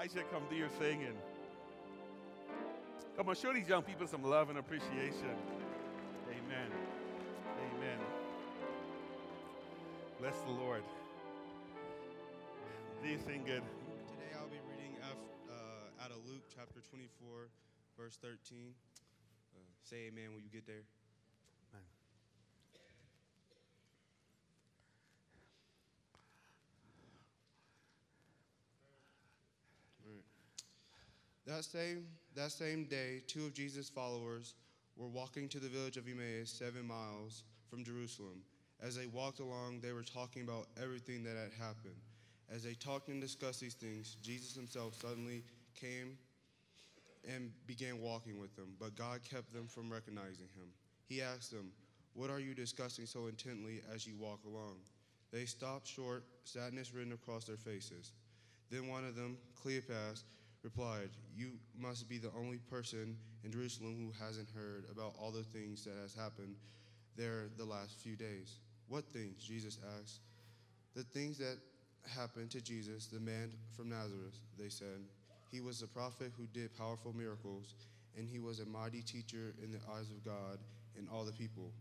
Elijah, come do your thing and come on, show these young people some love and appreciation. Amen. Amen. Bless the Lord. Do you think good? Today I'll be reading uh, out of Luke chapter 24, verse 13. Uh, say amen when you get there. That same, that same day, two of Jesus' followers were walking to the village of Emmaus, seven miles from Jerusalem. As they walked along, they were talking about everything that had happened. As they talked and discussed these things, Jesus himself suddenly came and began walking with them, but God kept them from recognizing him. He asked them, What are you discussing so intently as you walk along? They stopped short, sadness written across their faces. Then one of them, Cleopas, replied, You must be the only person in Jerusalem who hasn't heard about all the things that has happened there the last few days. What things? Jesus asked. The things that happened to Jesus, the man from Nazareth, they said. He was a prophet who did powerful miracles, and he was a mighty teacher in the eyes of God and all the people.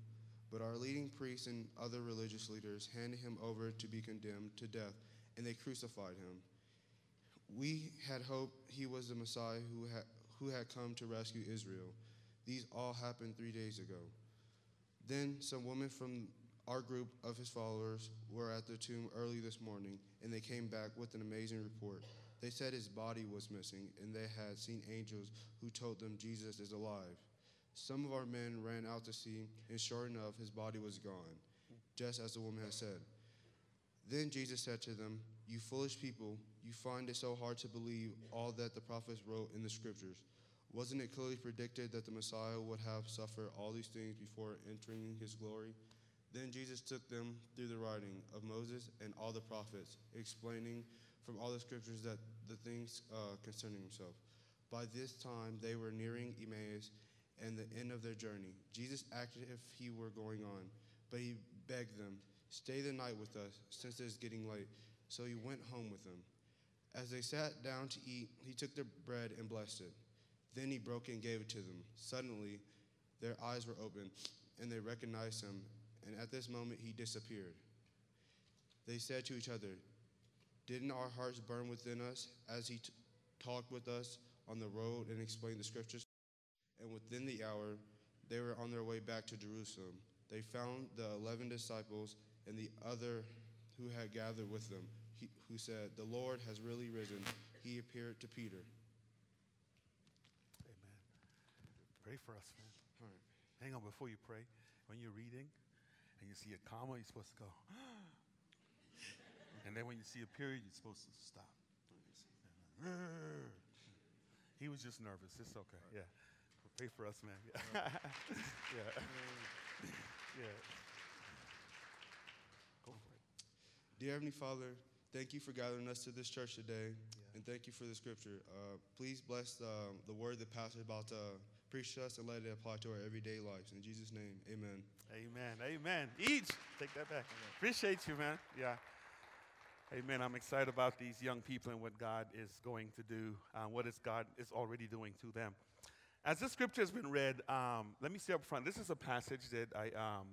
But our leading priests and other religious leaders handed him over to be condemned to death, and they crucified him. We had hoped he was the Messiah who had, who had come to rescue Israel. These all happened three days ago. Then some women from our group of his followers were at the tomb early this morning, and they came back with an amazing report. They said his body was missing, and they had seen angels who told them Jesus is alive. Some of our men ran out to see, and sure enough, his body was gone, just as the woman had said. Then Jesus said to them, You foolish people, you find it so hard to believe all that the prophets wrote in the scriptures. Wasn't it clearly predicted that the Messiah would have suffered all these things before entering his glory? Then Jesus took them through the writing of Moses and all the prophets, explaining from all the scriptures that the things uh, concerning himself. By this time, they were nearing Emmaus and the end of their journey. Jesus acted as if he were going on, but he begged them, Stay the night with us, since it is getting late. So he went home with them. As they sat down to eat, he took the bread and blessed it. Then he broke it and gave it to them. Suddenly, their eyes were opened, and they recognized him, and at this moment he disappeared. They said to each other, Didn't our hearts burn within us as he t- talked with us on the road and explained the scriptures? And within the hour, they were on their way back to Jerusalem. They found the eleven disciples and the other who had gathered with them, he, who said, The Lord has really risen. He appeared to Peter. Amen. Pray for us, man. All right. Hang on before you pray. When you're reading and you see a comma, you're supposed to go. and then when you see a period, you're supposed to stop. He was just nervous. It's okay. Yeah. Pray for us, man. Yeah. yeah. yeah. Go for it. Dear Heavenly Father, thank you for gathering us to this church today, and thank you for the scripture. Uh, please bless um, the word that Pastor is about to preach to us and let it apply to our everyday lives. In Jesus' name, amen. Amen. Amen. Each. Take that back. Appreciate you, man. Yeah. Amen. I'm excited about these young people and what God is going to do, uh, what is God is already doing to them. As this scripture has been read, um, let me say up front, this is a passage that I um,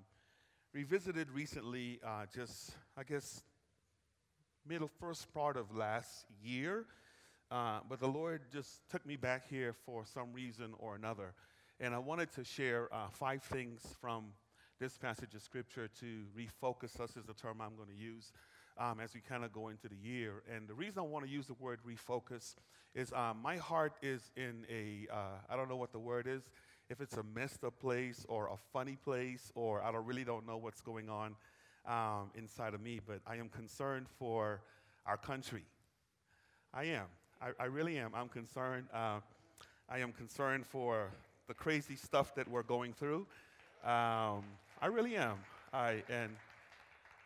revisited recently, uh, just, I guess, middle, first part of last year. Uh, but the Lord just took me back here for some reason or another. And I wanted to share uh, five things from this passage of scripture to refocus us, is the term I'm going to use um, as we kind of go into the year. And the reason I want to use the word refocus is um, my heart is in a uh, I don't know what the word is, if it's a messed up place or a funny place, or I don't really don't know what's going on um, inside of me, but I am concerned for our country. I am. I, I really am. I'm concerned. Uh, I am concerned for the crazy stuff that we're going through. Um, I really am. I and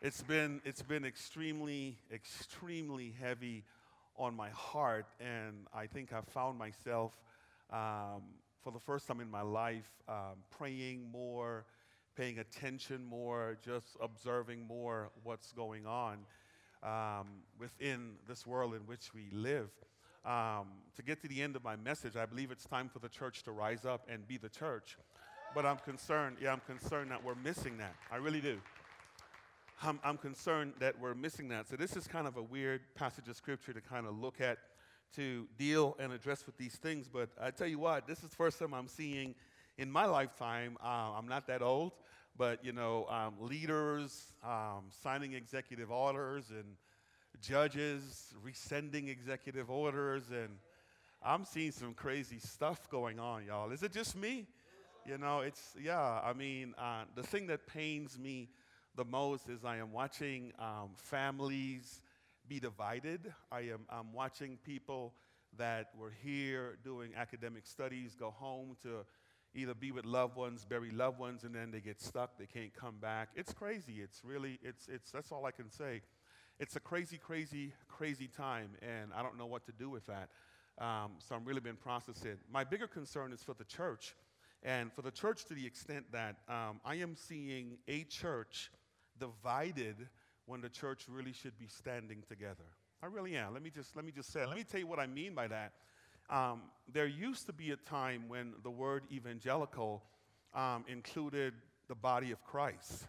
it's been it's been extremely extremely heavy on my heart, and I think I've found myself um, for the first time in my life um, praying more, paying attention more, just observing more what's going on um, within this world in which we live. um, to get to the end of my message, I believe it's time for the church to rise up and be the church. But I'm concerned, yeah, I'm concerned that we're missing that. I really do. I'm, I'm concerned that we're missing that. So, this is kind of a weird passage of scripture to kind of look at, to deal and address with these things. But I tell you what, this is the first time I'm seeing in my lifetime. Uh, I'm not that old, but you know, um, leaders um, signing executive orders and judges rescinding executive orders, and I'm seeing some crazy stuff going on, y'all. Is it just me? You know, it's, yeah, I mean, uh, the thing that pains me the most is I am watching um, families be divided. I am I'm watching people that were here doing academic studies go home to either be with loved ones, bury loved ones, and then they get stuck. They can't come back. It's crazy. It's really, it's, it's, that's all I can say. It's a crazy, crazy, crazy time, and I don't know what to do with that. Um, so I'm really been processing. My bigger concern is for the church, and for the church to the extent that um, I am seeing a church divided when the church really should be standing together. I really am. Let me just let me just say. Let me tell you what I mean by that. Um, there used to be a time when the word evangelical um, included the body of Christ.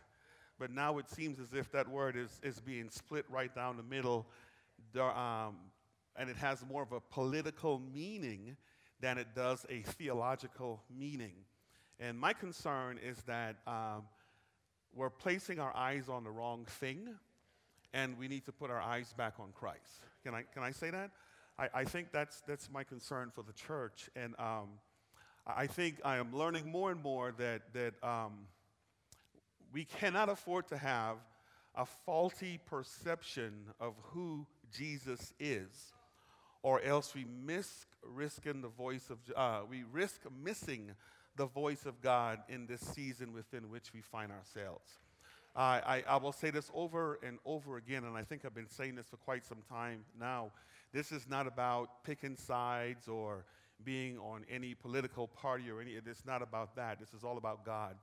But now it seems as if that word is, is being split right down the middle, um, and it has more of a political meaning than it does a theological meaning. And my concern is that um, we're placing our eyes on the wrong thing, and we need to put our eyes back on Christ. Can I, can I say that? I, I think that's, that's my concern for the church. And um, I think I am learning more and more that, that um, we cannot afford to have a faulty perception of who Jesus is, or else we miss risking the voice of, uh, we risk missing the voice of God in this season within which we find ourselves. Uh, I, I will say this over and over again, and I think I've been saying this for quite some time now. This is not about picking sides or being on any political party or any, it's not about that. This is all about God.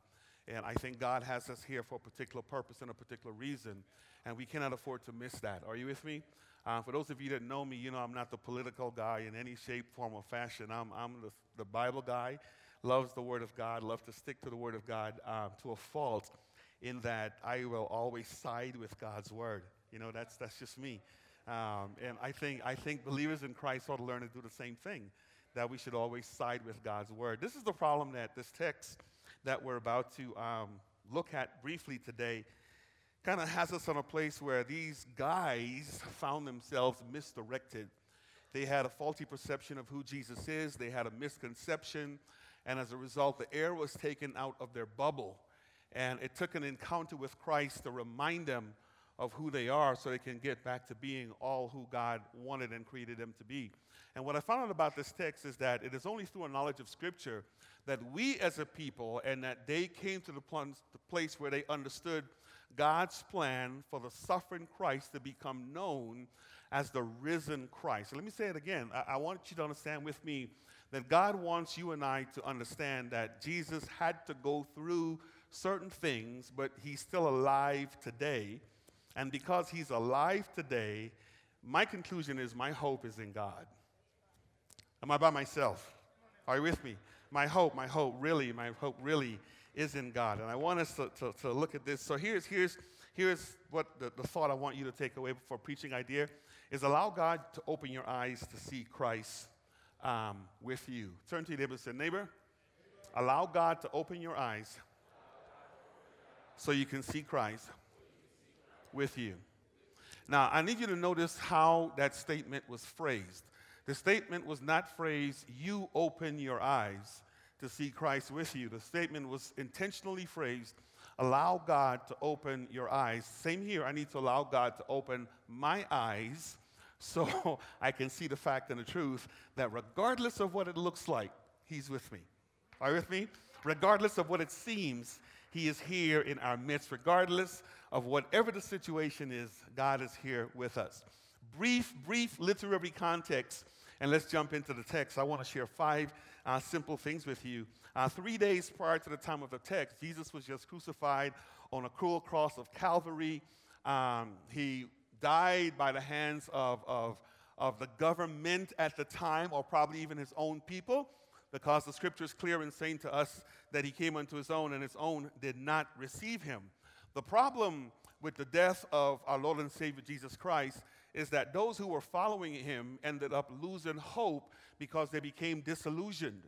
And I think God has us here for a particular purpose and a particular reason, and we cannot afford to miss that. Are you with me? Uh, for those of you that know me, you know I'm not the political guy in any shape, form, or fashion. I'm, I'm the, the Bible guy, loves the Word of God, love to stick to the Word of God uh, to a fault in that I will always side with God's Word. You know, that's, that's just me. Um, and I think, I think believers in Christ ought to learn to do the same thing, that we should always side with God's word. This is the problem that this text that we're about to um, look at briefly today kind of has us on a place where these guys found themselves misdirected. They had a faulty perception of who Jesus is, they had a misconception, and as a result, the air was taken out of their bubble. And it took an encounter with Christ to remind them of who they are so they can get back to being all who God wanted and created them to be. And what I found out about this text is that it is only through a knowledge of Scripture that we as a people and that they came to the, the place where they understood God's plan for the suffering Christ to become known as the risen Christ. let me say it again. I, I want you to understand with me that God wants you and I to understand that Jesus had to go through certain things, but he's still alive today and because he's alive today, my conclusion is my hope is in God. Am I by myself? Are you with me? My hope, my hope really, my hope really is in God. And I want us to, to, to look at this. So here's, here's, here's what the, the thought I want you to take away for preaching idea is allow God to open your eyes to see Christ um, with you. Turn to your neighbor and say, neighbor, allow God to open your eyes so you can see Christ with you. Now, I need you to notice how that statement was phrased. The statement was not phrased, you open your eyes to see Christ with you. The statement was intentionally phrased, allow God to open your eyes. Same here, I need to allow God to open my eyes so I can see the fact and the truth that regardless of what it looks like, He's with me. Are you with me? Regardless of what it seems, He is here in our midst. Regardless of whatever the situation is, God is here with us. Brief, brief literary context, and let's jump into the text. I want to share five uh, simple things with you. Uh, three days prior to the time of the text, Jesus was just crucified on a cruel cross of Calvary. Um, he died by the hands of, of, of the government at the time, or probably even his own people, because the scripture is clear in saying to us that he came unto his own, and his own did not receive him. The problem with the death of our Lord and Savior Jesus Christ is that those who were following him ended up losing hope because they became disillusioned.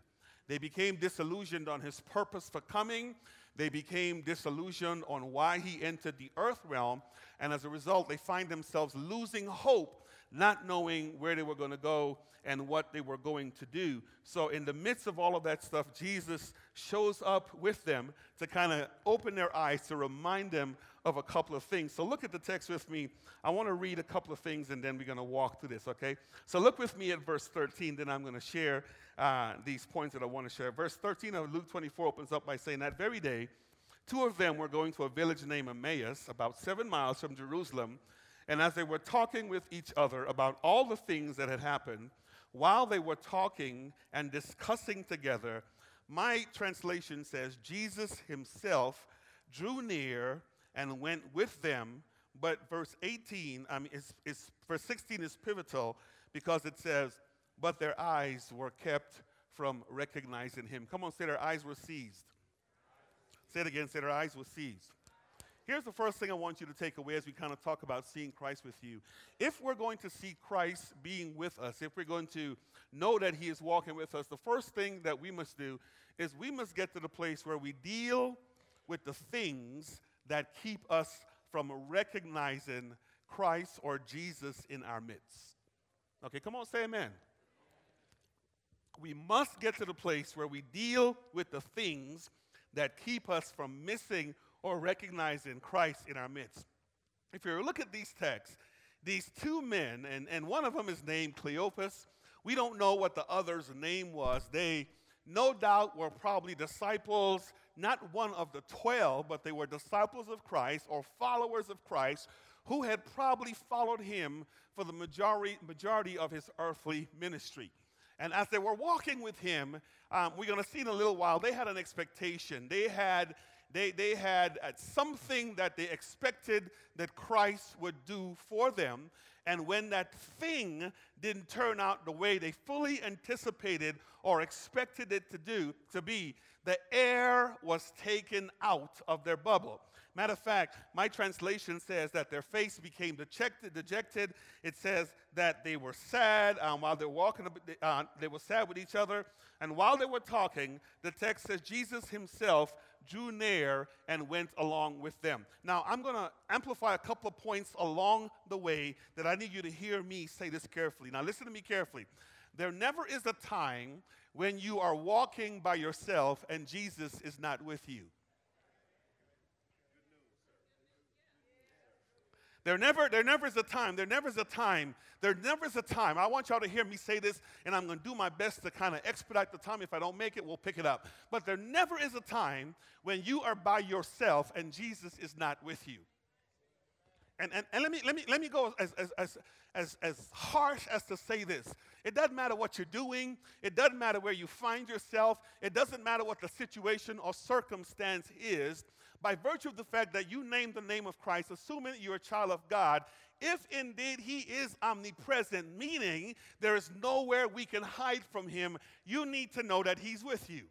They became disillusioned on his purpose for coming. They became disillusioned on why he entered the earth realm. And as a result, they find themselves losing hope, not knowing where they were going to go and what they were going to do. So, in the midst of all of that stuff, Jesus shows up with them to kind of open their eyes, to remind them of a couple of things. So, look at the text with me. I want to read a couple of things and then we're going to walk through this, okay? So, look with me at verse 13, then I'm going to share uh, these points that I want to share. Verse 13 of Luke 24 opens up by saying, That very day, two of them were going to a village named Emmaus, about seven miles from Jerusalem. And as they were talking with each other about all the things that had happened, while they were talking and discussing together, my translation says Jesus himself drew near and went with them. But verse 18, I mean, it's, it's, verse 16 is pivotal because it says, but their eyes were kept from recognizing him. Come on, say their eyes were seized. Say it again, say their eyes were seized. Here's the first thing I want you to take away as we kind of talk about seeing Christ with you. If we're going to see Christ being with us, if we're going to know that He is walking with us, the first thing that we must do is we must get to the place where we deal with the things that keep us from recognizing Christ or Jesus in our midst. Okay, come on, say amen. We must get to the place where we deal with the things that keep us from missing or recognizing Christ in our midst. If you look at these texts, these two men, and, and one of them is named Cleopas. We don't know what the other's name was. They no doubt were probably disciples, not one of the 12, but they were disciples of Christ or followers of Christ who had probably followed him for the majority, majority of his earthly ministry. And as they were walking with him, um, we're going to see in a little while, they had an expectation. They had they, they had uh, something that they expected that Christ would do for them. And when that thing didn't turn out the way they fully anticipated or expected it to do to be, the air was taken out of their bubble. Matter of fact, my translation says that their face became dejected. dejected. It says that they were sad um, while they were walking. Uh, they were sad with each other, and while they were talking, the text says Jesus Himself drew near and went along with them. Now, I'm going to amplify a couple of points along the way that I need you to hear me say this carefully. Now, listen to me carefully. There never is a time when you are walking by yourself and Jesus is not with you. There never, there never is a time, there never is a time, there never is a time. I want y'all to hear me say this, and I'm to do my best to kind of expedite the time. If I don't make it, we'll pick it up. But there never is a time when you are by yourself and Jesus is not with you. And, and, and let, me, let, me, let me go as, as, as, as, as harsh as to say this. It doesn't matter what you're doing, it doesn't matter where you find yourself, it doesn't matter what the situation or circumstance is by virtue of the fact that you name the name of Christ, assuming you're a child of God, if indeed he is omnipresent, meaning there is nowhere we can hide from him, you need to know that he's with you.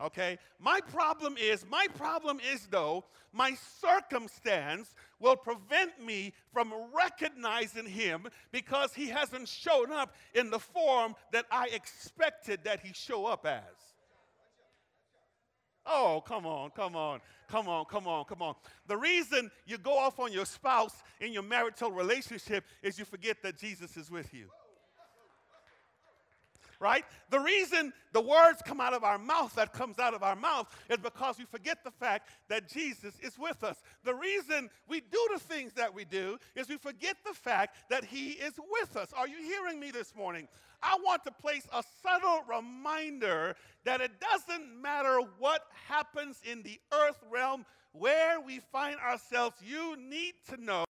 Okay? My problem is, my problem is though, my circumstance will prevent me from recognizing him because he hasn't shown up in the form that I expected that he show up as. Oh, come on, come on, come on, come on, come on. The reason you go off on your spouse in your marital relationship is you forget that Jesus is with you right? The reason the words come out of our mouth that comes out of our mouth is because we forget the fact that Jesus is with us. The reason we do the things that we do is we forget the fact that he is with us. Are you hearing me this morning? I want to place a subtle reminder that it doesn't matter what happens in the earth realm, where we find ourselves, you need to know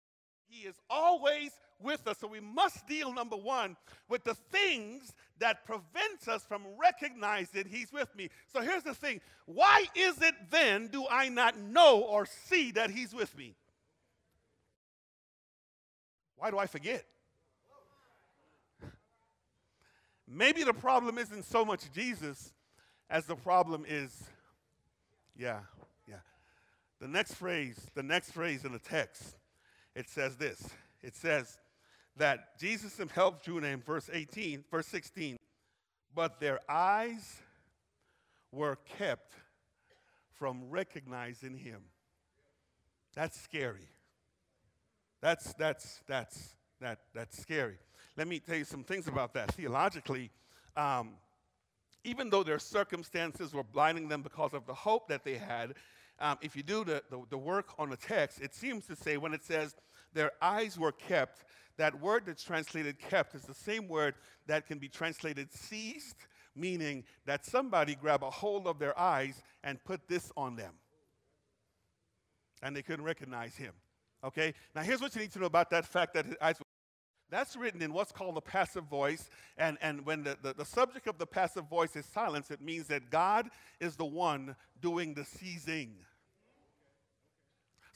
he is always with us. So we must deal, number one, with the things that prevents us from recognizing He's with me. So here's the thing why is it then do I not know or see that He's with me? Why do I forget? maybe the problem isn't so much Jesus as the problem is, yeah, yeah. The next phrase, the next phrase in the text, it says this. It says that Jesus himself drew in verse 18, verse 16, but their eyes were kept from recognizing him. That's scary. That's that's that's that that's scary. Let me tell you some things about that. Theologically, um, even though their circumstances were blinding them because of the hope that they had, um, if you do the, the, the work on the text, it seems to say when it says their eyes were kept, that word that's translated kept is the same word that can be translated seized, meaning that somebody grabbed a hold of their eyes and put this on them. And they couldn't recognize him. Okay? Now, here's what you need to know about that fact that his eyes were. That's written in what's called the passive voice. And, and when the, the, the subject of the passive voice is silence, it means that God is the one doing the seizing.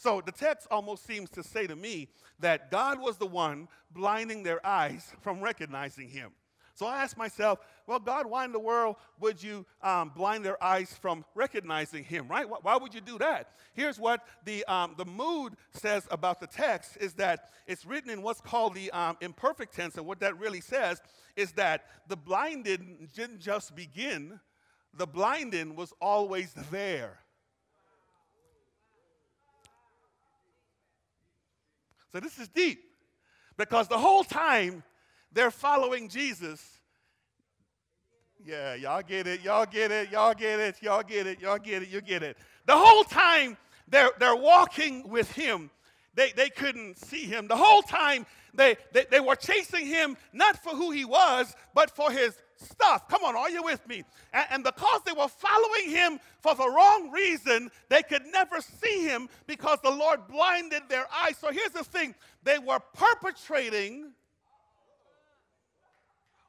So the text almost seems to say to me that God was the one blinding their eyes from recognizing him. So I asked myself, well, God, why in the world would you um, blind their eyes from recognizing Him, right? Why, why would you do that? Here's what the, um, the mood says about the text is that it's written in what's called the um, imperfect tense, and what that really says is that the blinding didn't just begin, the blinding was always there. So this is deep because the whole time they're following Jesus. Yeah, y'all get it, y'all get it, y'all get it, y'all get it, y'all get it, you get it. The whole time they're, they're walking with him, they, they couldn't see him. The whole time they, they, they were chasing him, not for who he was, but for his stuff. Come on, are you with me? And, and, because they were following him for the wrong reason, they could never see him because the Lord blinded their eyes. So here's the thing they were perpetrating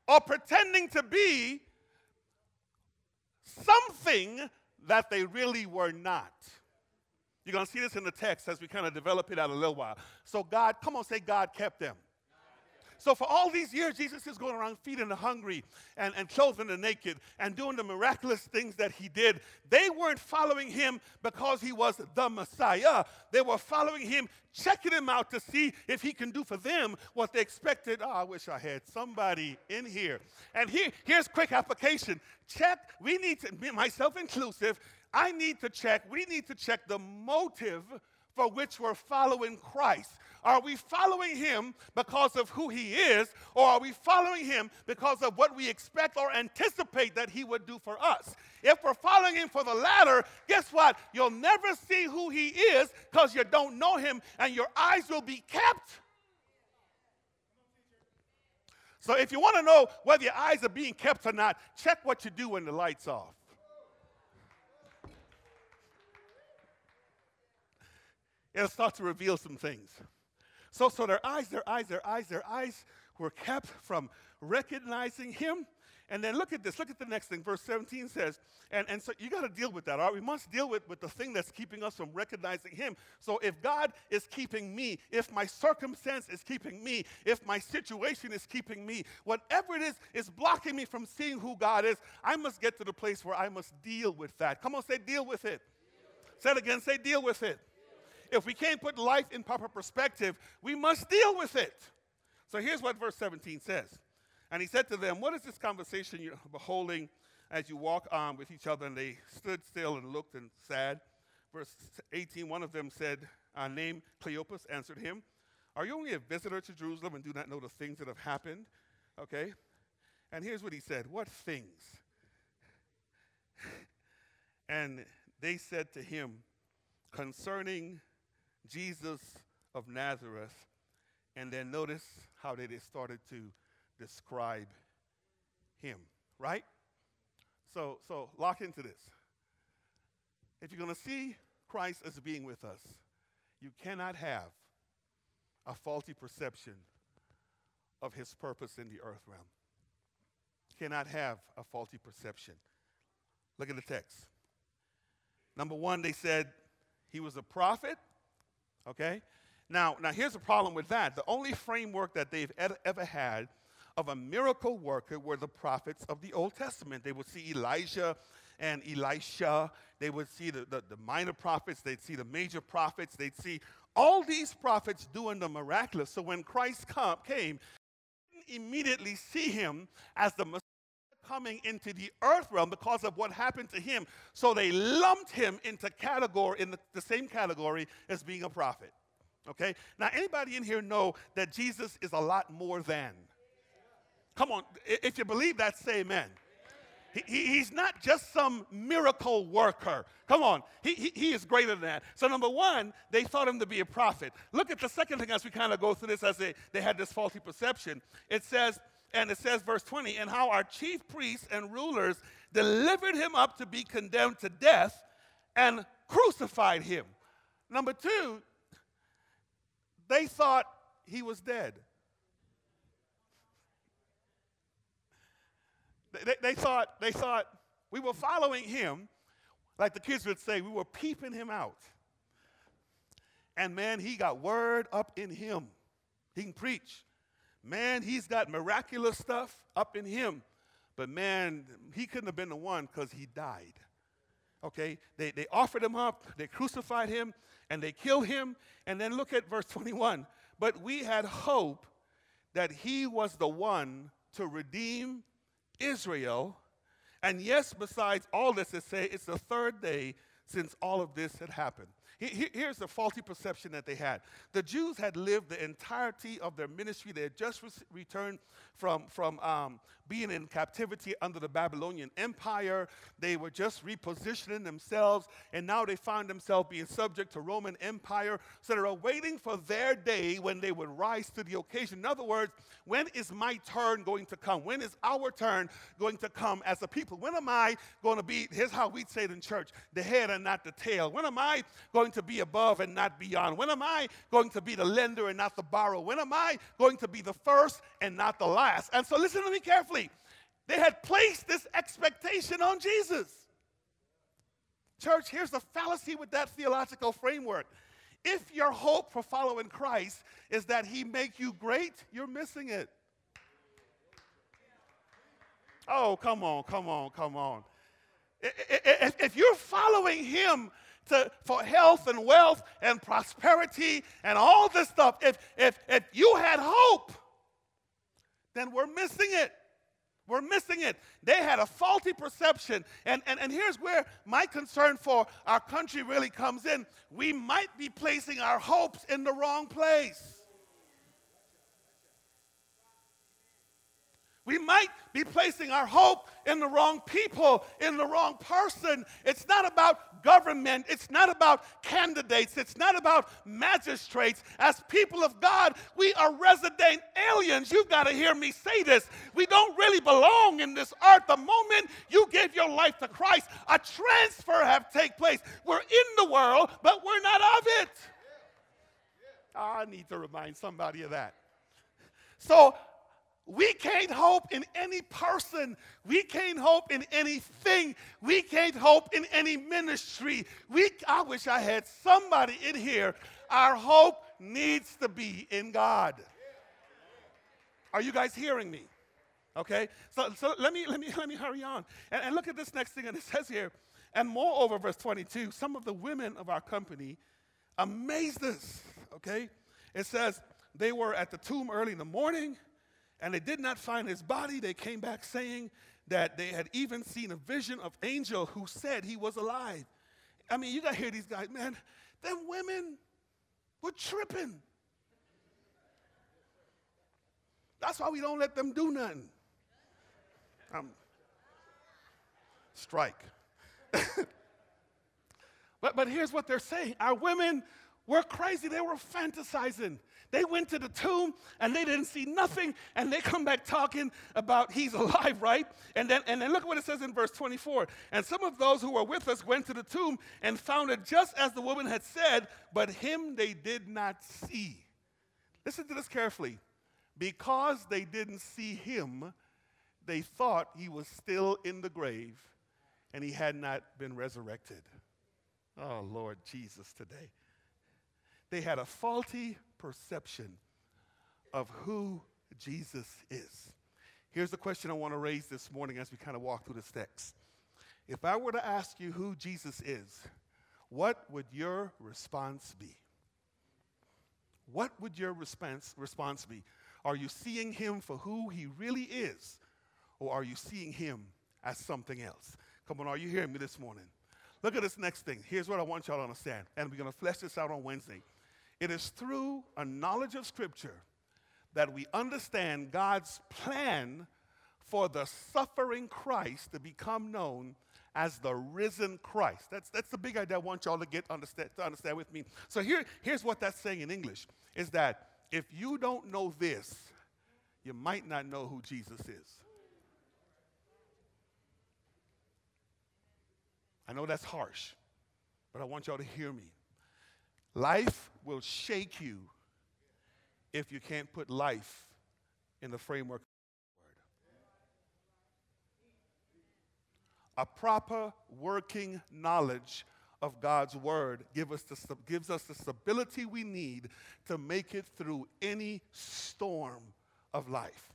or pretending to be something that they really were not. You're going to see this in the text as we kind of develop it out a little while. So, God, come on, say, God kept them. So for all these years, Jesus is going around feeding the hungry and, and clothing the naked and doing the miraculous things that he did. They weren't following him because he was the Messiah. They were following him, checking him out to see if he can do for them what they expected. Oh, I wish I had somebody in here. And here, here's quick application. Check, we need to, be myself inclusive, I need to check, we need to check the motive for which we're following Christ. Are we following him because of who he is, or are we following him because of what we expect or anticipate that he would do for us? If we're following him for the latter, guess what? You'll never see who he is because you don't know him, and your eyes will be kept. So, if you want to know whether your eyes are being kept or not, check what you do when the light's off. It'll start to reveal some things. So, so their eyes, their eyes, their eyes, their eyes were kept from recognizing him. And then look at this. Look at the next thing. Verse 17 says, and, and so you got to deal with that, all right? We must deal with, with the thing that's keeping us from recognizing Him. So if God is keeping me, if my circumstance is keeping me, if my situation is keeping me, whatever it is is blocking me from seeing who God is, I must get to the place where I must deal with that. Come on, say, deal with it. Say it again, say, deal with it if we can't put life in proper perspective, we must deal with it. So here's what verse 17 says. And he said to them, What is this conversation you're beholding as you walk on with each other? And they stood still and looked and sad. Verse 18, one of them said, Our name Cleopas answered him, Are you only a visitor to Jerusalem and do not know the things that have happened? Okay. And here's what he said What things? and they said to him, Concerning Jesus of Nazareth, and then notice how they started to describe him, right? So, so lock into this. If you're going to see Christ as being with us, you cannot have a faulty perception of his purpose in the earth realm. Cannot have a faulty perception. Look at the text. Number one, they said he was a prophet Okay? Now, now here's the problem with that. The only framework that they've ever had of a miracle worker were the prophets of the Old Testament. They would see Elijah and Elisha. They would see the, the, the minor prophets. They'd see the major prophets. They'd see all these prophets doing the miraculous. So when Christ come, came, immediately see him as the coming into the earth realm because of what happened to him. So they lumped him into category in the, the same category as being a prophet. Okay? Now anybody in here know that Jesus is a lot more than? Come on, if you believe that, say amen. He, he, he's not just some miracle worker. Come on, he, he, he, is greater than that. So, number one, they thought him to be a prophet. Look at the second thing as we kind of go through this, as they, they had this faulty perception. It says, and it says, verse 20, and how our chief priests and rulers delivered him up to be condemned to death and crucified him. Number two, they thought he was dead. They, they, thought, they thought we were following him, like the kids would say, we were peeping him out. And man, he got word up in him. He can preach. Man, he's got miraculous stuff up in him. But man, he couldn't have been the one because he died. Okay? They, they offered him up, they crucified him, and they killed him. And then look at verse 21. But we had hope that he was the one to redeem Israel. And yes, besides all this, it say it's the third day since all of this had happened. Here's the faulty perception that they had. The Jews had lived the entirety of their ministry. They had just re- returned from, from um, being in captivity under the Babylonian Empire. They were just repositioning themselves, and now they found themselves being subject to Roman Empire. So they're waiting for their day when they would rise to the occasion. In other words, when is my turn going to come? When is our turn going to come as a people? When am I going to be, here's how we'd say it in church, the head and not the tail? When am I going to be above and not beyond? When am I going to be the lender and not the borrower? When am I going to be the first and not the last? And so listen to me carefully. They had placed this expectation on Jesus. Church, here's the fallacy with that theological framework. If your hope for following Christ is that he make you great, you're missing it. Oh, come on, come on, come on. If you're following him to, for health and wealth and prosperity and all this stuff, if, if, if you had hope, then we're missing it. We're missing it. They had a faulty perception. And, and, and here's where my concern for our country really comes in. We might be placing our hopes in the wrong place. We might be placing our hope in the wrong people, in the wrong person. It's not about government. It's not about candidates. It's not about magistrates. As people of God, we are resident aliens. You've got to hear me say this. We don't really belong in this earth. The moment you give your life to Christ, a transfer have take place. We're in the world, but we're not of it. Ah, I need to remind somebody of that. So we can't hope in any person. We can't hope in anything. We can't hope in any ministry. We, I wish I had somebody in here. Our hope needs to be in God. Are you guys hearing me? Okay? So, so let, me, let, me, let me hurry on. And, and look at this next thing, and it says here, and moreover, verse 22, some of the women of our company amazed us. Okay? It says, they were at the tomb early in the morning and they did not find his body. They came back saying that they had even seen a vision of angel who said he was alive. I mean, you got to hear these guys, man. Them women were tripping. That's why we don't let them do nothing. Um, strike. but, but here's what they're saying our women were crazy. They were fantasizing. They went to the tomb and they didn't see nothing, and they come back talking about he's alive, right? And then, and then look what it says in verse 24. And some of those who were with us went to the tomb and found it just as the woman had said, but him they did not see. Listen to this carefully. Because they didn't see him, they thought he was still in the grave and he had not been resurrected. Oh, Lord Jesus, today. They had a faulty perception of who Jesus is. Here's the question I want to raise this morning as we kind of walk through this text. If I were to ask you who Jesus is, what would your response be? What would your response, response be? Are you seeing him for who he really is, or are you seeing him as something else? Come on, are you hearing me this morning? Look at this next thing. Here's what I want y'all to understand, and we're going to flesh this out on Wednesday. It is through a knowledge of Scripture that we understand God's plan for the suffering Christ to become known as the risen Christ. That's, that's the big idea I want y'all to get understand, to understand with me. So here, here's what that's saying in English is that if you don't know this, you might not know who Jesus is. I know that's harsh, but I want y'all to hear me. Life will shake you if you can't put life in the framework of the word. A proper working knowledge of God's word give us the, gives us the stability we need to make it through any storm of life.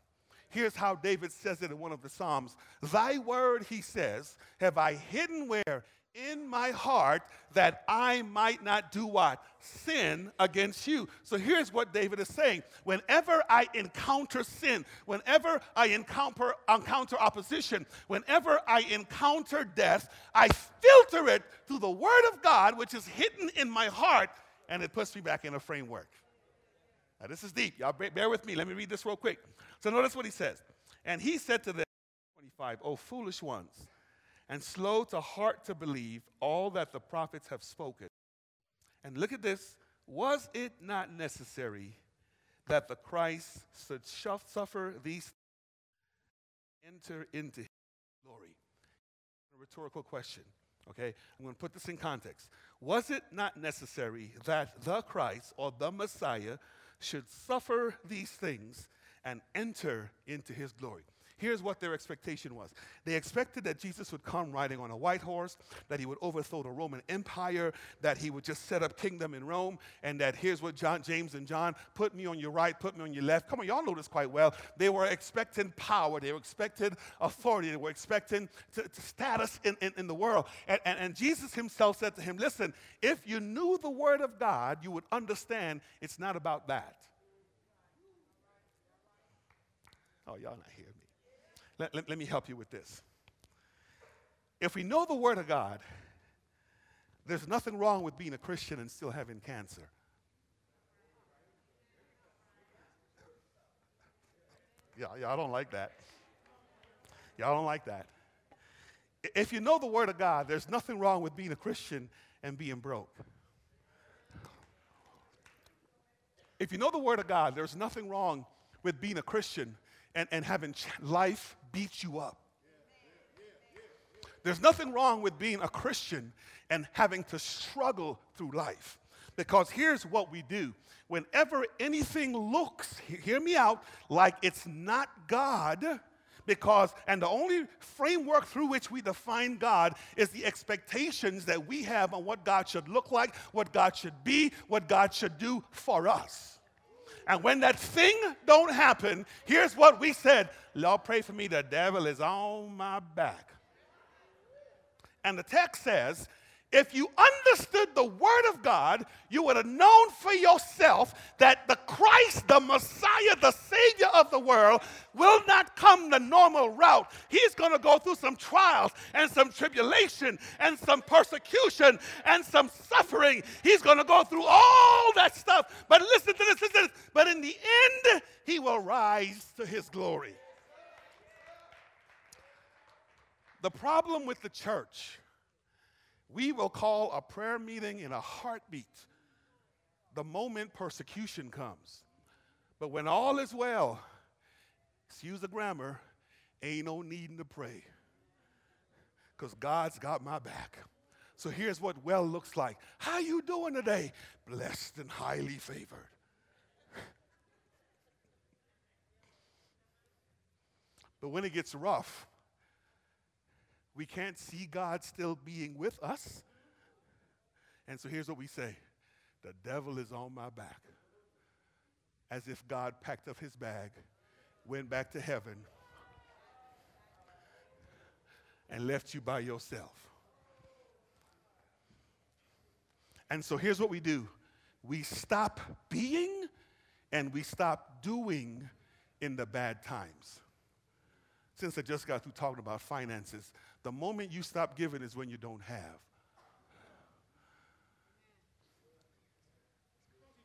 Here's how David says it in one of the Psalms Thy word, he says, have I hidden where? In my heart, that I might not do what? Sin against you. So here's what David is saying. Whenever I encounter sin, whenever I encounter, encounter opposition, whenever I encounter death, I filter it through the word of God, which is hidden in my heart, and it puts me back in a framework. Now, this is deep. Y'all bear with me. Let me read this real quick. So, notice what he says. And he said to them, 25, O foolish ones, and slow to heart to believe all that the prophets have spoken. And look at this. Was it not necessary that the Christ should suffer these enter into his glory? A rhetorical question. Okay, I'm going to put this in context. Was it not necessary that the Christ or the Messiah should suffer these things and enter into his glory. Here's what their expectation was they expected that Jesus would come riding on a white horse, that he would overthrow the Roman Empire, that he would just set up kingdom in Rome, and that here's what John, James and John put me on your right, put me on your left. Come on, y'all know this quite well. They were expecting power, they were expecting authority, they were expecting status in, in, in, the world. And, and, and Jesus himself said to him, Listen, if you knew the word of God, you would understand it's not about that. Oh, y'all not hearing me. Let, let, let me help you with this. If we know the Word of God, there's nothing wrong with being a Christian and still having cancer. Yeah, y'all don't like that. Y'all don't like that. If you know the Word of God, there's nothing wrong with being a Christian and being broke. If you know the Word of God, there's nothing wrong with being a Christian and, and having life beat you up. There's nothing wrong with being a Christian and having to struggle through life. Because here's what we do whenever anything looks, hear me out, like it's not God, because, and the only framework through which we define God is the expectations that we have on what God should look like, what God should be, what God should do for us. And when that thing don't happen, here's what we said Lord, pray for me. The devil is on my back. And the text says, if you understood the Word of God, you would have known for yourself that the Christ, the Messiah, the Savior of the world, will not come the normal route. He's going to go through some trials and some tribulation and some persecution and some suffering. He's going to go through all that stuff. But listen to this, listen to this. But in the end, he will rise to his glory. The problem with the church we will call a prayer meeting in a heartbeat the moment persecution comes. But when all is well, excuse the grammar, ain't no needing to pray because God's got my back. So here's what well looks like. How you doing today? Blessed and highly favored. but when it gets rough, we can't see God still being with us. And so here's what we say The devil is on my back. As if God packed up his bag, went back to heaven, and left you by yourself. And so here's what we do we stop being and we stop doing in the bad times. Since I just got through talking about finances, the moment you stop giving is when you don't have.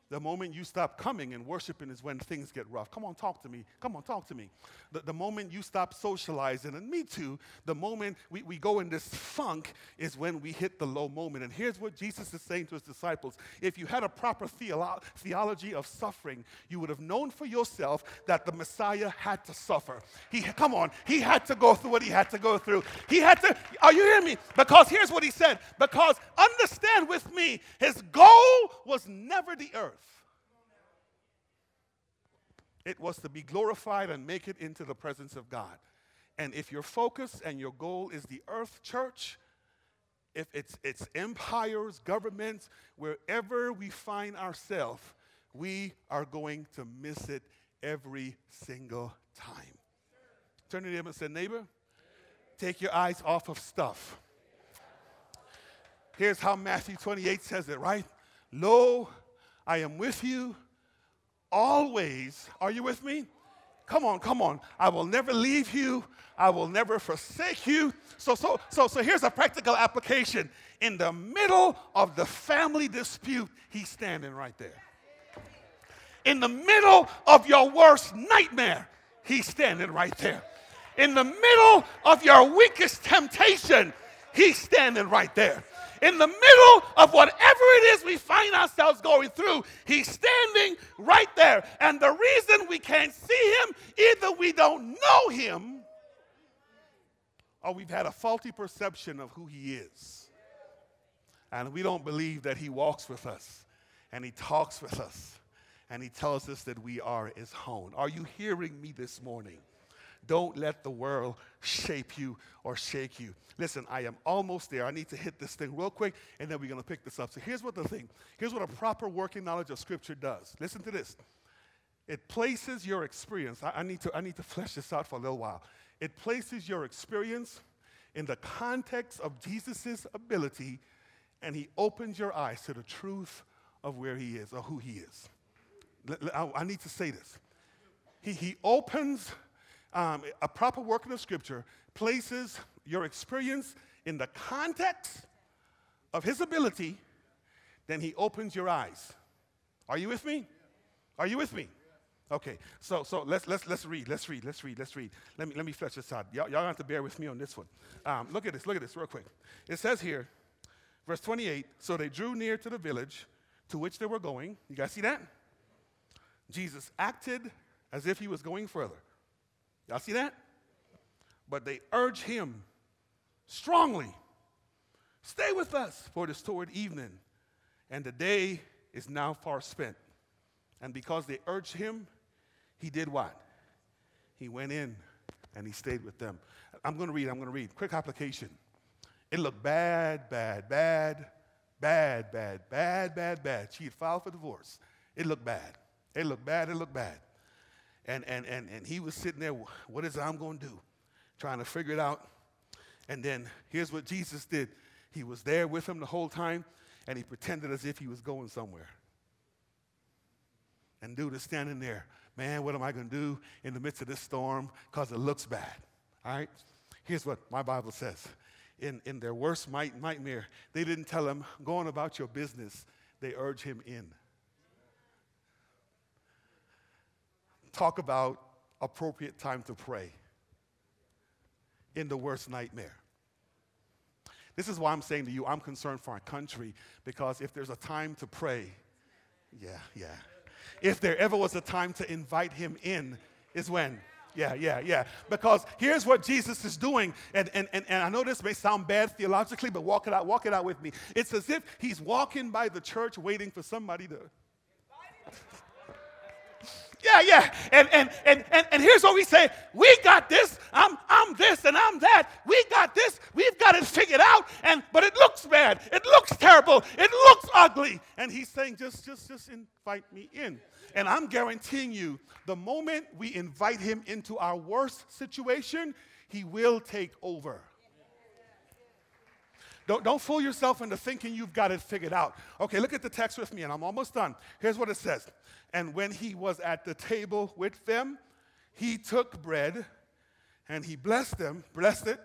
The moment you stop coming and worshiping is when things get rough. Come on, talk to me. Come on, talk to me. The, the moment you stop socializing, and me too, the moment we, we go in this funk is when we hit the low moment. And here's what Jesus is saying to his disciples If you had a proper theolo- theology of suffering, you would have known for yourself that the Messiah had to suffer. He, come on, he had to go through what he had to go through. He had to, are you hearing me? Because here's what he said. Because understand with me, his goal was never the earth. It was to be glorified and make it into the presence of God. And if your focus and your goal is the earth church, if it's, it's empires, governments, wherever we find ourselves, we are going to miss it every single time. Turn to them and say, neighbor, take your eyes off of stuff. Here's how Matthew 28 says it, right? Lo, I am with you always, are you with me? Come on, come on. I will never leave you. I will never forsake you. So, so, so, so here's a practical application. In the middle of the family dispute, he's standing right there. In the middle of your worst nightmare, he's standing right there. In the middle of your weakest temptation, he's standing right there in the middle of whatever it is we find ourselves going through, He's standing right there. And the reason we can't see Him, either we don't know Him or we've had a faulty perception of who He is. And we don't believe that He walks with us and He talks with us and He tells us that we are His own. Are you hearing me this morning? Don't let the world shape you or shake you. Listen, I am almost there. I need to hit this thing real quick, and then we're going to pick this up. So here's what the thing here's what a proper working knowledge of Scripture does. Listen to this. It places your experience, I, I need, to, I need to flesh this out for a little while. It places your experience in the context of Jesus' ability, and he opens your eyes to the truth of where he is or who he is. I need to say this. He, he opens um, a proper working of Scripture places your experience in the context of His ability, then He opens your eyes. Are you with me? Are you with me? Okay, so so let's let's let's read, let's read, let's read, let's read. Let me let me flesh this out. Y'all, y'all have to bear with me on this one. Um, look at this, look at this real quick. It says here, verse 28. So they drew near to the village to which they were going. You guys see that? Jesus acted as if he was going further. Y'all see that? But they urge him strongly stay with us, for it is toward evening, and the day is now far spent. And because they urged him, he did what? He went in and he stayed with them. I'm going to read, I'm going to read. Quick application. It looked bad, bad, bad, bad, bad, bad, bad, bad. She had filed for divorce. It looked bad. It looked bad, it looked bad. And, and, and, and he was sitting there, what is I'm going to do? Trying to figure it out. And then here's what Jesus did He was there with him the whole time, and he pretended as if he was going somewhere. And dude is standing there, man, what am I going to do in the midst of this storm? Because it looks bad. All right? Here's what my Bible says. In, in their worst night, nightmare, they didn't tell him, go on about your business. They urge him in. Talk about appropriate time to pray in the worst nightmare. This is why I'm saying to you, I'm concerned for our country because if there's a time to pray, yeah, yeah. If there ever was a time to invite him in, is when? Yeah, yeah, yeah. Because here's what Jesus is doing, and, and, and, and I know this may sound bad theologically, but walk it out, walk it out with me. It's as if he's walking by the church waiting for somebody to yeah, yeah. And, and, and, and, and here's what we say we got this. I'm, I'm this and I'm that. We got this. We've got it figured out. And but it looks bad. It looks terrible. It looks ugly. And he's saying, just, just, just invite me in. And I'm guaranteeing you, the moment we invite him into our worst situation, he will take over. Don't, don't fool yourself into thinking you've got it figured out. Okay, look at the text with me, and I'm almost done. Here's what it says And when he was at the table with them, he took bread and he blessed them, blessed it,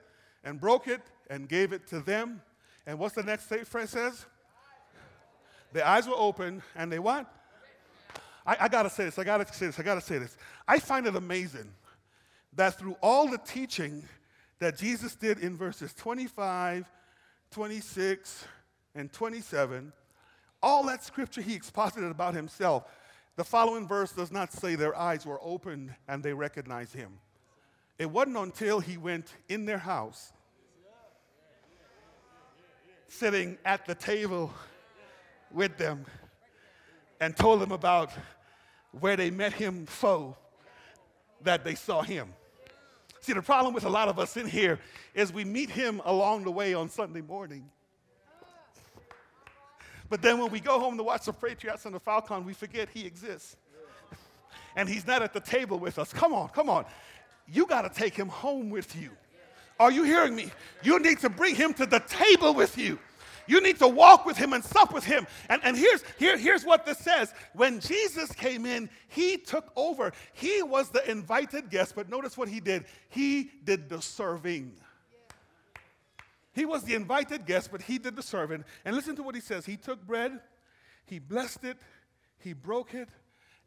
and broke it and gave it to them. And what's the next phrase says? Their eyes were open and they what? I, I gotta say this, I gotta say this, I gotta say this. I find it amazing that through all the teaching that Jesus did in verses 25, 26, and 27, all that scripture he exposited about himself, the following verse does not say their eyes were opened and they recognized him. It wasn't until he went in their house, sitting at the table with them, and told them about where they met him foe, that they saw him. See, the problem with a lot of us in here is we meet him along the way on Sunday morning. But then when we go home to watch the Patriots and the Falcon, we forget he exists. And he's not at the table with us. Come on, come on. You got to take him home with you. Are you hearing me? You need to bring him to the table with you. You need to walk with him and sup with him. And, and here's, here, here's what this says when Jesus came in, he took over. He was the invited guest, but notice what he did he did the serving. He was the invited guest, but he did the serving. And listen to what he says. He took bread, he blessed it, he broke it,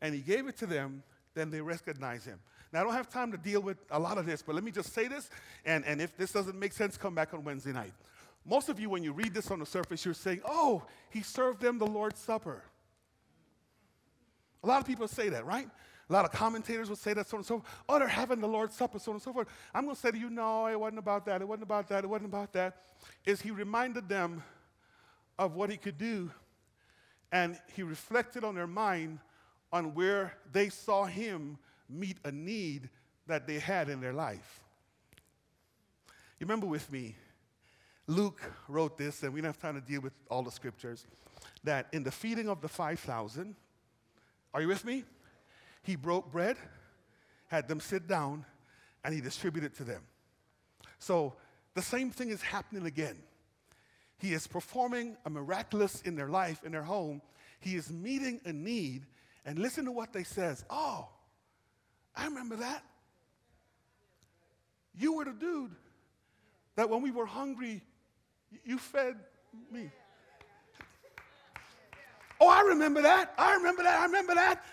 and he gave it to them. Then they recognized him. Now, I don't have time to deal with a lot of this, but let me just say this. And, and if this doesn't make sense, come back on Wednesday night. Most of you, when you read this on the surface, you're saying, oh, he served them the Lord's Supper. A lot of people say that, right? A lot of commentators would say that, so on and so forth. Oh, they're having the Lord's Supper, so on and so forth. I'm going to say to you, no, it wasn't about that. It wasn't about that. It wasn't about that. Is he reminded them of what he could do, and he reflected on their mind on where they saw him meet a need that they had in their life. You remember with me, Luke wrote this, and we don't have time to deal with all the scriptures, that in the feeding of the 5,000, are you with me? He broke bread, had them sit down, and he distributed to them. So the same thing is happening again. He is performing a miraculous in their life, in their home. He is meeting a need, and listen to what they says. Oh, I remember that. You were the dude that when we were hungry, you fed me. Oh, I remember that. I remember that. I remember that.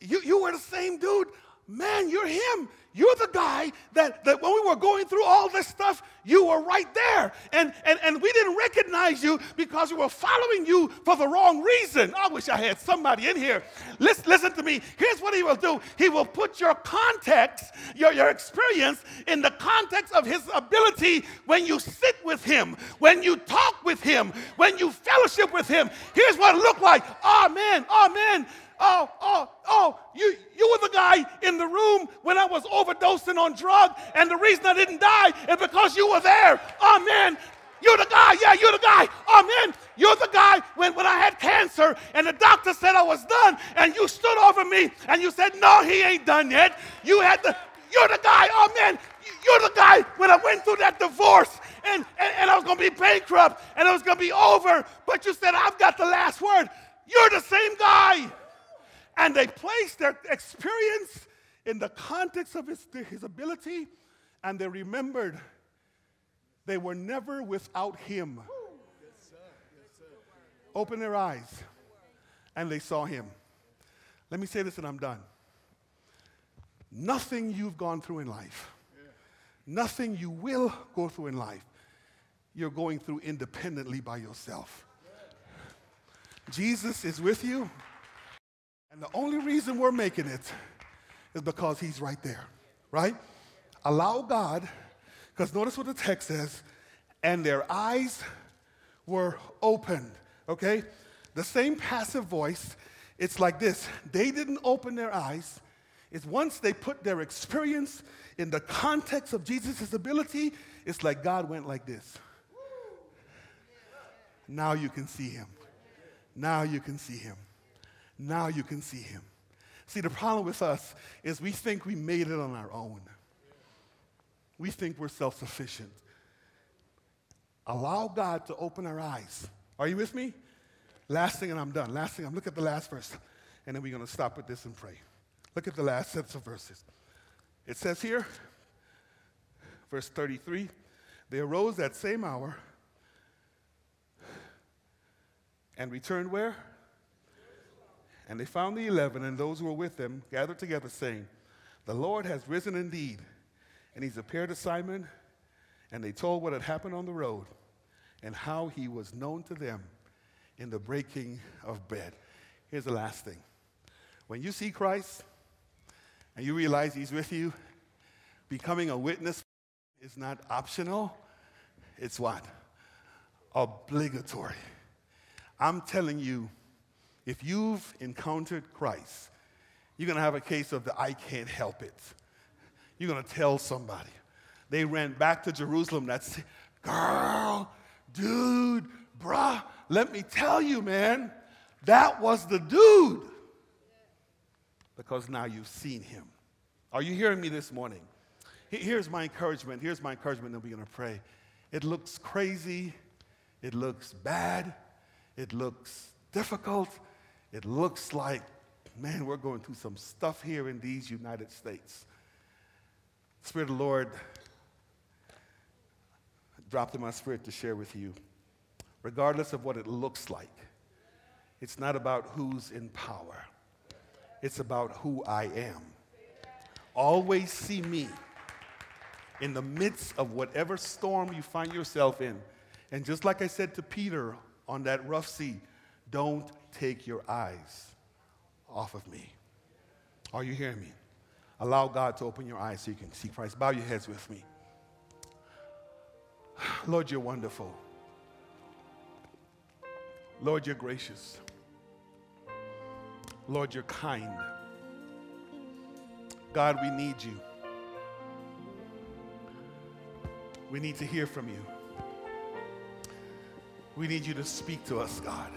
You, you were the same dude. Man, you're him. You're the guy that, that when we were going through all this stuff, you were right there. And, and, and we didn't recognize you because we were following you for the wrong reason. I wish I had somebody in here. Listen, listen to me. Here's what he will do He will put your context, your, your experience, in the context of his ability when you sit with him, when you talk with him, when you fellowship with him. Here's what it looked like. Amen. man. Oh, oh, oh, you, you were the guy in the room when I was overdosing on drug, and the reason I didn't die is because you were there. Man, you're the guy. Yeah, you're the guy. Man, you're the guy when, when I had cancer and the doctor said I was done, and you stood over me and you said, No, he ain't done yet. You had the you're the guy. Man, you're the guy when I went through that divorce and, and, and I was gonna be bankrupt and it was gonna be over. But you said, I've got the last word. You're the same guy. And they placed their experience in the context of his, his ability, and they remembered they were never without him. Open their eyes, and they saw him. Let me say this, and I'm done. Nothing you've gone through in life, nothing you will go through in life, you're going through independently by yourself. Jesus is with you. And the only reason we're making it is because he's right there, right? Allow God, because notice what the text says, and their eyes were opened, okay? The same passive voice, it's like this. They didn't open their eyes. It's once they put their experience in the context of Jesus' ability, it's like God went like this. Now you can see him. Now you can see him. Now you can see him. See, the problem with us is we think we made it on our own. We think we're self sufficient. Allow God to open our eyes. Are you with me? Last thing, and I'm done. Last thing, I'm look at the last verse, and then we're going to stop with this and pray. Look at the last sets of verses. It says here, verse 33 they arose that same hour and returned where? And they found the eleven and those who were with them gathered together, saying, The Lord has risen indeed, and he's appeared to Simon. And they told what had happened on the road and how he was known to them in the breaking of bread. Here's the last thing when you see Christ and you realize he's with you, becoming a witness is not optional, it's what? Obligatory. I'm telling you, if you've encountered Christ, you're going to have a case of the I can't help it. You're going to tell somebody. They ran back to Jerusalem. That's, girl, dude, bruh, let me tell you, man, that was the dude. Because now you've seen him. Are you hearing me this morning? Here's my encouragement. Here's my encouragement, and we're going to pray. It looks crazy. It looks bad. It looks difficult. It looks like, man, we're going through some stuff here in these United States. Spirit of the Lord dropped in my spirit to share with you. Regardless of what it looks like, it's not about who's in power, it's about who I am. Always see me in the midst of whatever storm you find yourself in. And just like I said to Peter on that rough sea, don't take your eyes off of me. Are you hearing me? Allow God to open your eyes so you can see Christ. Bow your heads with me. Lord, you're wonderful. Lord, you're gracious. Lord, you're kind. God, we need you. We need to hear from you. We need you to speak to us, God.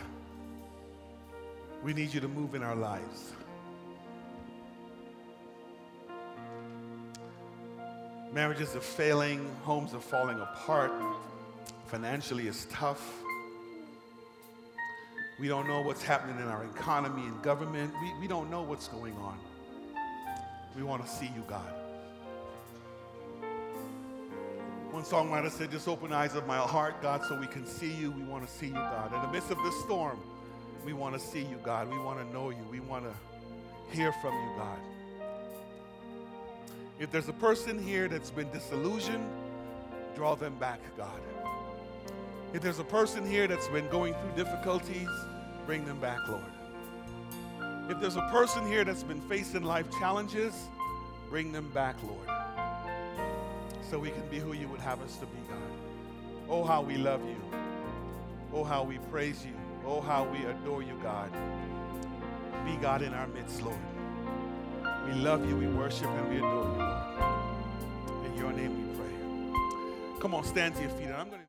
We need you to move in our lives. Marriages are failing, homes are falling apart, financially it's tough. We don't know what's happening in our economy and government. We, we don't know what's going on. We want to see you, God. One songwriter said, Just open the eyes of my heart, God, so we can see you. We want to see you, God. In the midst of the storm, we want to see you, God. We want to know you. We want to hear from you, God. If there's a person here that's been disillusioned, draw them back, God. If there's a person here that's been going through difficulties, bring them back, Lord. If there's a person here that's been facing life challenges, bring them back, Lord. So we can be who you would have us to be, God. Oh, how we love you. Oh, how we praise you. Oh, how we adore you, God. Be God in our midst, Lord. We love you, we worship, and we adore you, Lord. In your name we pray. Come on, stand to your feet. and I'm going to